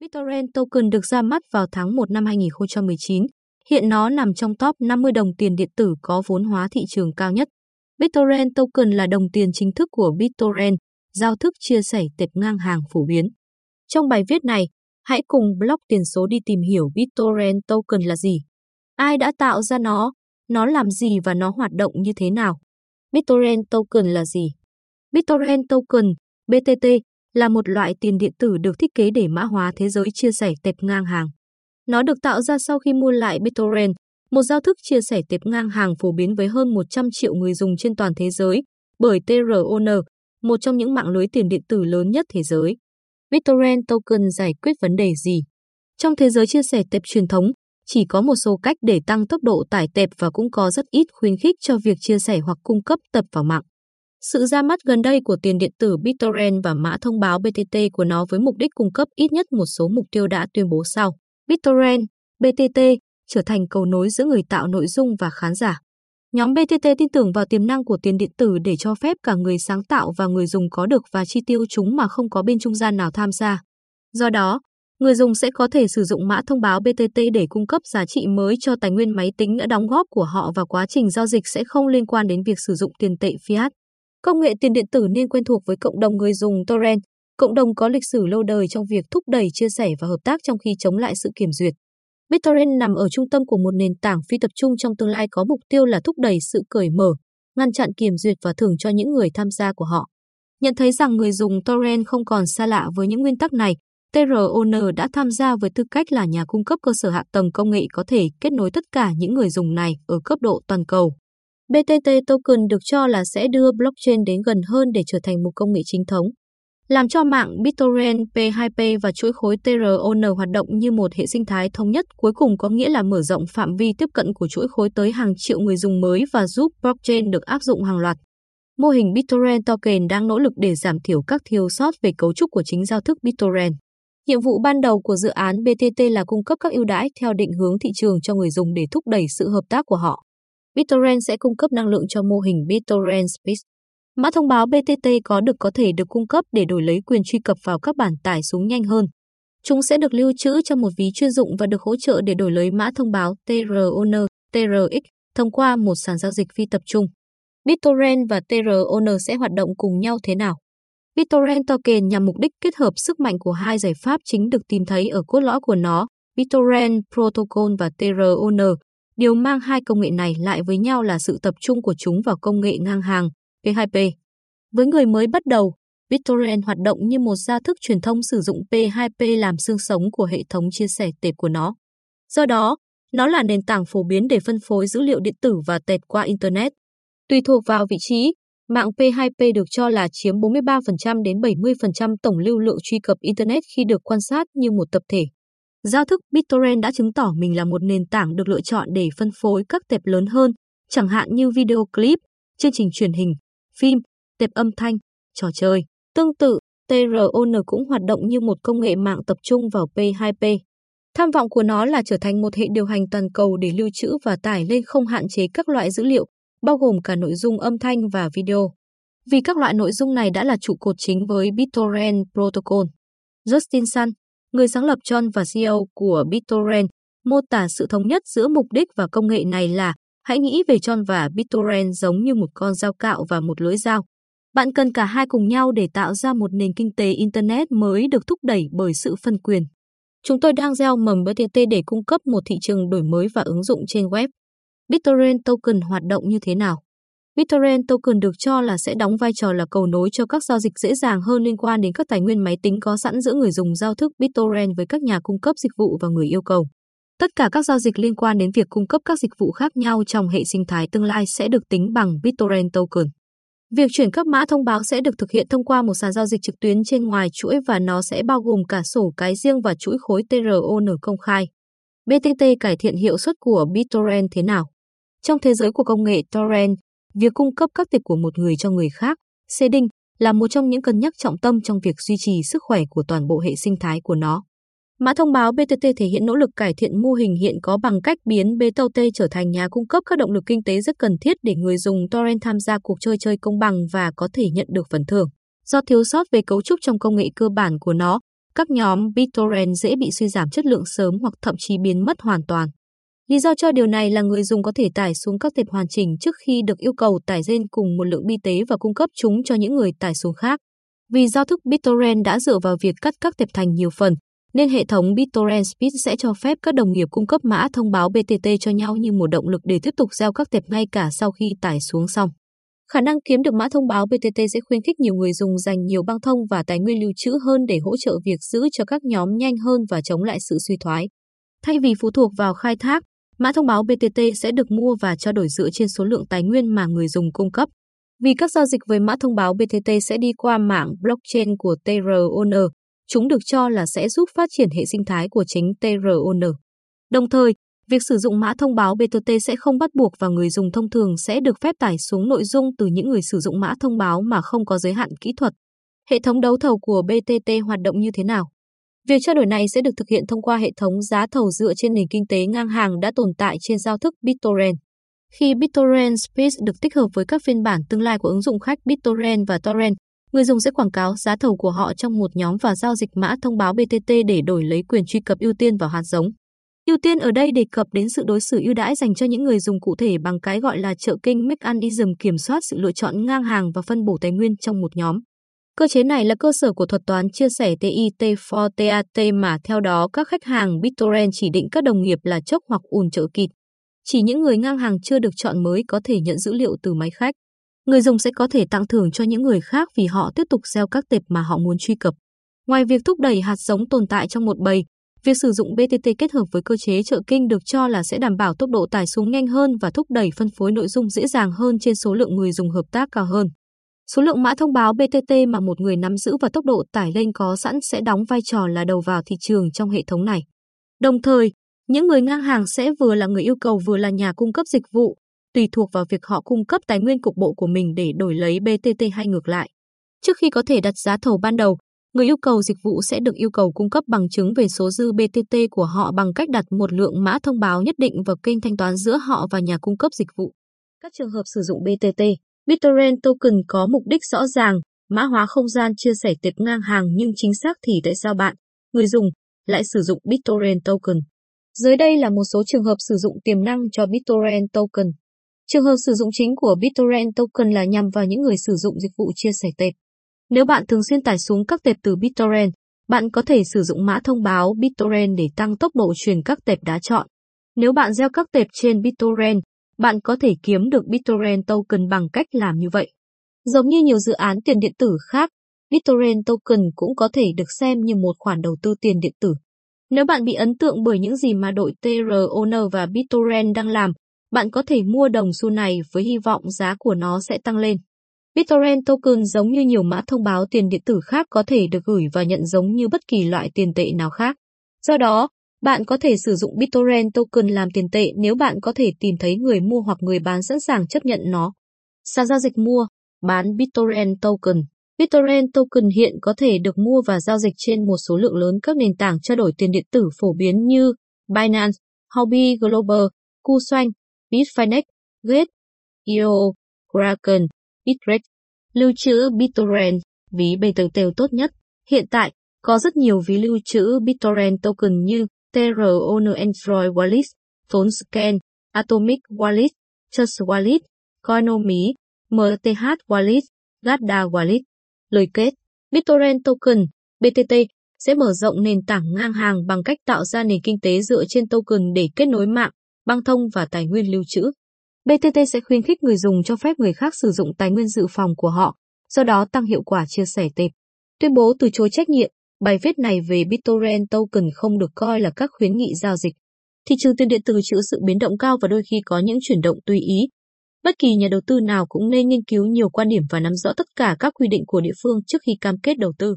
BitTorrent token được ra mắt vào tháng 1 năm 2019. Hiện nó nằm trong top 50 đồng tiền điện tử có vốn hóa thị trường cao nhất. BitTorrent token là đồng tiền chính thức của BitTorrent, giao thức chia sẻ tệp ngang hàng phổ biến. Trong bài viết này, hãy cùng blog tiền số đi tìm hiểu BitTorrent token là gì. Ai đã tạo ra nó, nó làm gì và nó hoạt động như thế nào. BitTorrent token là gì? BitTorrent token, BTT, là một loại tiền điện tử được thiết kế để mã hóa thế giới chia sẻ tệp ngang hàng. Nó được tạo ra sau khi mua lại BitTorrent, một giao thức chia sẻ tệp ngang hàng phổ biến với hơn 100 triệu người dùng trên toàn thế giới, bởi TRON, một trong những mạng lưới tiền điện tử lớn nhất thế giới. BitTorrent token giải quyết vấn đề gì? Trong thế giới chia sẻ tệp truyền thống, chỉ có một số cách để tăng tốc độ tải tệp và cũng có rất ít khuyến khích cho việc chia sẻ hoặc cung cấp tập vào mạng. Sự ra mắt gần đây của tiền điện tử BitTorrent và mã thông báo BTT của nó với mục đích cung cấp ít nhất một số mục tiêu đã tuyên bố sau. BitTorrent, BTT trở thành cầu nối giữa người tạo nội dung và khán giả. Nhóm BTT tin tưởng vào tiềm năng của tiền điện tử để cho phép cả người sáng tạo và người dùng có được và chi tiêu chúng mà không có bên trung gian nào tham gia. Do đó, người dùng sẽ có thể sử dụng mã thông báo BTT để cung cấp giá trị mới cho tài nguyên máy tính đã đóng góp của họ và quá trình giao dịch sẽ không liên quan đến việc sử dụng tiền tệ fiat. Công nghệ tiền điện tử nên quen thuộc với cộng đồng người dùng torrent. Cộng đồng có lịch sử lâu đời trong việc thúc đẩy chia sẻ và hợp tác trong khi chống lại sự kiểm duyệt. BitTorrent nằm ở trung tâm của một nền tảng phi tập trung trong tương lai có mục tiêu là thúc đẩy sự cởi mở, ngăn chặn kiểm duyệt và thưởng cho những người tham gia của họ. Nhận thấy rằng người dùng torrent không còn xa lạ với những nguyên tắc này, TRON đã tham gia với tư cách là nhà cung cấp cơ sở hạ tầng công nghệ có thể kết nối tất cả những người dùng này ở cấp độ toàn cầu. BTT token được cho là sẽ đưa blockchain đến gần hơn để trở thành một công nghệ chính thống, làm cho mạng BitTorrent P2P và chuỗi khối TRON hoạt động như một hệ sinh thái thống nhất cuối cùng có nghĩa là mở rộng phạm vi tiếp cận của chuỗi khối tới hàng triệu người dùng mới và giúp blockchain được áp dụng hàng loạt. Mô hình BitTorrent token đang nỗ lực để giảm thiểu các thiếu sót về cấu trúc của chính giao thức BitTorrent. Nhiệm vụ ban đầu của dự án BTT là cung cấp các ưu đãi theo định hướng thị trường cho người dùng để thúc đẩy sự hợp tác của họ. BitTorrent sẽ cung cấp năng lượng cho mô hình BitTorrent Space. Mã thông báo BTT có được có thể được cung cấp để đổi lấy quyền truy cập vào các bản tải súng nhanh hơn. Chúng sẽ được lưu trữ trong một ví chuyên dụng và được hỗ trợ để đổi lấy mã thông báo TRON, TRX thông qua một sàn giao dịch phi tập trung. BitTorrent và TRON sẽ hoạt động cùng nhau thế nào? BitTorrent token nhằm mục đích kết hợp sức mạnh của hai giải pháp chính được tìm thấy ở cốt lõi của nó, BitTorrent Protocol và TRON. Điều mang hai công nghệ này lại với nhau là sự tập trung của chúng vào công nghệ ngang hàng, P2P. Với người mới bắt đầu, BitTorrent hoạt động như một gia thức truyền thông sử dụng P2P làm xương sống của hệ thống chia sẻ tệp của nó. Do đó, nó là nền tảng phổ biến để phân phối dữ liệu điện tử và tệp qua Internet. Tùy thuộc vào vị trí, mạng P2P được cho là chiếm 43% đến 70% tổng lưu lượng truy cập Internet khi được quan sát như một tập thể. Giao thức BitTorrent đã chứng tỏ mình là một nền tảng được lựa chọn để phân phối các tệp lớn hơn, chẳng hạn như video clip, chương trình truyền hình, phim, tệp âm thanh, trò chơi. Tương tự, TRON cũng hoạt động như một công nghệ mạng tập trung vào P2P. Tham vọng của nó là trở thành một hệ điều hành toàn cầu để lưu trữ và tải lên không hạn chế các loại dữ liệu, bao gồm cả nội dung âm thanh và video. Vì các loại nội dung này đã là trụ cột chính với BitTorrent Protocol. Justin Sun, người sáng lập John và CEO của BitTorrent, mô tả sự thống nhất giữa mục đích và công nghệ này là hãy nghĩ về John và BitTorrent giống như một con dao cạo và một lưỡi dao. Bạn cần cả hai cùng nhau để tạo ra một nền kinh tế Internet mới được thúc đẩy bởi sự phân quyền. Chúng tôi đang gieo mầm BTT để cung cấp một thị trường đổi mới và ứng dụng trên web. BitTorrent token hoạt động như thế nào? BitTorrent token được cho là sẽ đóng vai trò là cầu nối cho các giao dịch dễ dàng hơn liên quan đến các tài nguyên máy tính có sẵn giữa người dùng giao thức BitTorrent với các nhà cung cấp dịch vụ và người yêu cầu. Tất cả các giao dịch liên quan đến việc cung cấp các dịch vụ khác nhau trong hệ sinh thái tương lai sẽ được tính bằng BitTorrent token. Việc chuyển cấp mã thông báo sẽ được thực hiện thông qua một sàn giao dịch trực tuyến trên ngoài chuỗi và nó sẽ bao gồm cả sổ cái riêng và chuỗi khối TRON công khai. BTT cải thiện hiệu suất của BitTorrent thế nào? Trong thế giới của công nghệ torrent, việc cung cấp các tệp của một người cho người khác, seeding, là một trong những cân nhắc trọng tâm trong việc duy trì sức khỏe của toàn bộ hệ sinh thái của nó. Mã thông báo BTT thể hiện nỗ lực cải thiện mô hình hiện có bằng cách biến BTT trở thành nhà cung cấp các động lực kinh tế rất cần thiết để người dùng torrent tham gia cuộc chơi chơi công bằng và có thể nhận được phần thưởng. Do thiếu sót về cấu trúc trong công nghệ cơ bản của nó, các nhóm BitTorrent dễ bị suy giảm chất lượng sớm hoặc thậm chí biến mất hoàn toàn. Lý do cho điều này là người dùng có thể tải xuống các tệp hoàn chỉnh trước khi được yêu cầu tải gen cùng một lượng bi tế và cung cấp chúng cho những người tải xuống khác. Vì giao thức BitTorrent đã dựa vào việc cắt các tệp thành nhiều phần, nên hệ thống BitTorrent Speed sẽ cho phép các đồng nghiệp cung cấp mã thông báo BTT cho nhau như một động lực để tiếp tục gieo các tệp ngay cả sau khi tải xuống xong. Khả năng kiếm được mã thông báo BTT sẽ khuyến khích nhiều người dùng dành nhiều băng thông và tài nguyên lưu trữ hơn để hỗ trợ việc giữ cho các nhóm nhanh hơn và chống lại sự suy thoái. Thay vì phụ thuộc vào khai thác, mã thông báo BTT sẽ được mua và trao đổi dựa trên số lượng tài nguyên mà người dùng cung cấp. Vì các giao dịch với mã thông báo BTT sẽ đi qua mạng blockchain của TRON, chúng được cho là sẽ giúp phát triển hệ sinh thái của chính TRON. Đồng thời, việc sử dụng mã thông báo BTT sẽ không bắt buộc và người dùng thông thường sẽ được phép tải xuống nội dung từ những người sử dụng mã thông báo mà không có giới hạn kỹ thuật. Hệ thống đấu thầu của BTT hoạt động như thế nào? Việc trao đổi này sẽ được thực hiện thông qua hệ thống giá thầu dựa trên nền kinh tế ngang hàng đã tồn tại trên giao thức BitTorrent. Khi BitTorrent Space được tích hợp với các phiên bản tương lai của ứng dụng khách BitTorrent và Torrent, người dùng sẽ quảng cáo giá thầu của họ trong một nhóm và giao dịch mã thông báo BTT để đổi lấy quyền truy cập ưu tiên vào hạt giống. Ưu tiên ở đây đề cập đến sự đối xử ưu đãi dành cho những người dùng cụ thể bằng cái gọi là trợ kinh mechanism kiểm soát sự lựa chọn ngang hàng và phân bổ tài nguyên trong một nhóm. Cơ chế này là cơ sở của thuật toán chia sẻ TIT for TAT mà theo đó các khách hàng BitTorrent chỉ định các đồng nghiệp là chốc hoặc ùn trợ kịt. Chỉ những người ngang hàng chưa được chọn mới có thể nhận dữ liệu từ máy khách. Người dùng sẽ có thể tặng thưởng cho những người khác vì họ tiếp tục gieo các tệp mà họ muốn truy cập. Ngoài việc thúc đẩy hạt giống tồn tại trong một bầy, việc sử dụng BTT kết hợp với cơ chế trợ kinh được cho là sẽ đảm bảo tốc độ tải xuống nhanh hơn và thúc đẩy phân phối nội dung dễ dàng hơn trên số lượng người dùng hợp tác cao hơn. Số lượng mã thông báo BTT mà một người nắm giữ và tốc độ tải lên có sẵn sẽ đóng vai trò là đầu vào thị trường trong hệ thống này. Đồng thời, những người ngang hàng sẽ vừa là người yêu cầu vừa là nhà cung cấp dịch vụ, tùy thuộc vào việc họ cung cấp tài nguyên cục bộ của mình để đổi lấy BTT hay ngược lại. Trước khi có thể đặt giá thầu ban đầu, người yêu cầu dịch vụ sẽ được yêu cầu cung cấp bằng chứng về số dư BTT của họ bằng cách đặt một lượng mã thông báo nhất định vào kênh thanh toán giữa họ và nhà cung cấp dịch vụ. Các trường hợp sử dụng BTT, BitTorrent token có mục đích rõ ràng, mã hóa không gian chia sẻ tệp ngang hàng nhưng chính xác thì tại sao bạn, người dùng, lại sử dụng BitTorrent token. Dưới đây là một số trường hợp sử dụng tiềm năng cho BitTorrent token. Trường hợp sử dụng chính của BitTorrent token là nhằm vào những người sử dụng dịch vụ chia sẻ tệp. Nếu bạn thường xuyên tải xuống các tệp từ BitTorrent, bạn có thể sử dụng mã thông báo BitTorrent để tăng tốc độ truyền các tệp đã chọn. Nếu bạn gieo các tệp trên BitTorrent, bạn có thể kiếm được BitTorrent token bằng cách làm như vậy. Giống như nhiều dự án tiền điện tử khác, BitTorrent token cũng có thể được xem như một khoản đầu tư tiền điện tử. Nếu bạn bị ấn tượng bởi những gì mà đội TRON và BitTorrent đang làm, bạn có thể mua đồng xu này với hy vọng giá của nó sẽ tăng lên. BitTorrent token giống như nhiều mã thông báo tiền điện tử khác có thể được gửi và nhận giống như bất kỳ loại tiền tệ nào khác. Do đó, bạn có thể sử dụng BitTorrent token làm tiền tệ nếu bạn có thể tìm thấy người mua hoặc người bán sẵn sàng chấp nhận nó. Sàn giao dịch mua, bán BitTorrent token. BitTorrent token hiện có thể được mua và giao dịch trên một số lượng lớn các nền tảng trao đổi tiền điện tử phổ biến như Binance, Huobi Global, KuCoin, Bitfinex, Gate, IO, Kraken, Bitrex. Lưu trữ BitTorrent, ví BTT tốt nhất. Hiện tại, có rất nhiều ví lưu trữ BitTorrent token như TRON Android Wallet, Scan, Atomic Wallet, Trust Wallet, Coinomi, MTH Wallet, Gadda Wallet. Lời kết, BitTorrent Token, BTT, sẽ mở rộng nền tảng ngang hàng bằng cách tạo ra nền kinh tế dựa trên token để kết nối mạng, băng thông và tài nguyên lưu trữ. BTT sẽ khuyến khích người dùng cho phép người khác sử dụng tài nguyên dự phòng của họ, do đó tăng hiệu quả chia sẻ tệp. Tuyên bố từ chối trách nhiệm, Bài viết này về BitTorrent token không được coi là các khuyến nghị giao dịch. Thị trường tiền điện tử chịu sự biến động cao và đôi khi có những chuyển động tùy ý. Bất kỳ nhà đầu tư nào cũng nên nghiên cứu nhiều quan điểm và nắm rõ tất cả các quy định của địa phương trước khi cam kết đầu tư.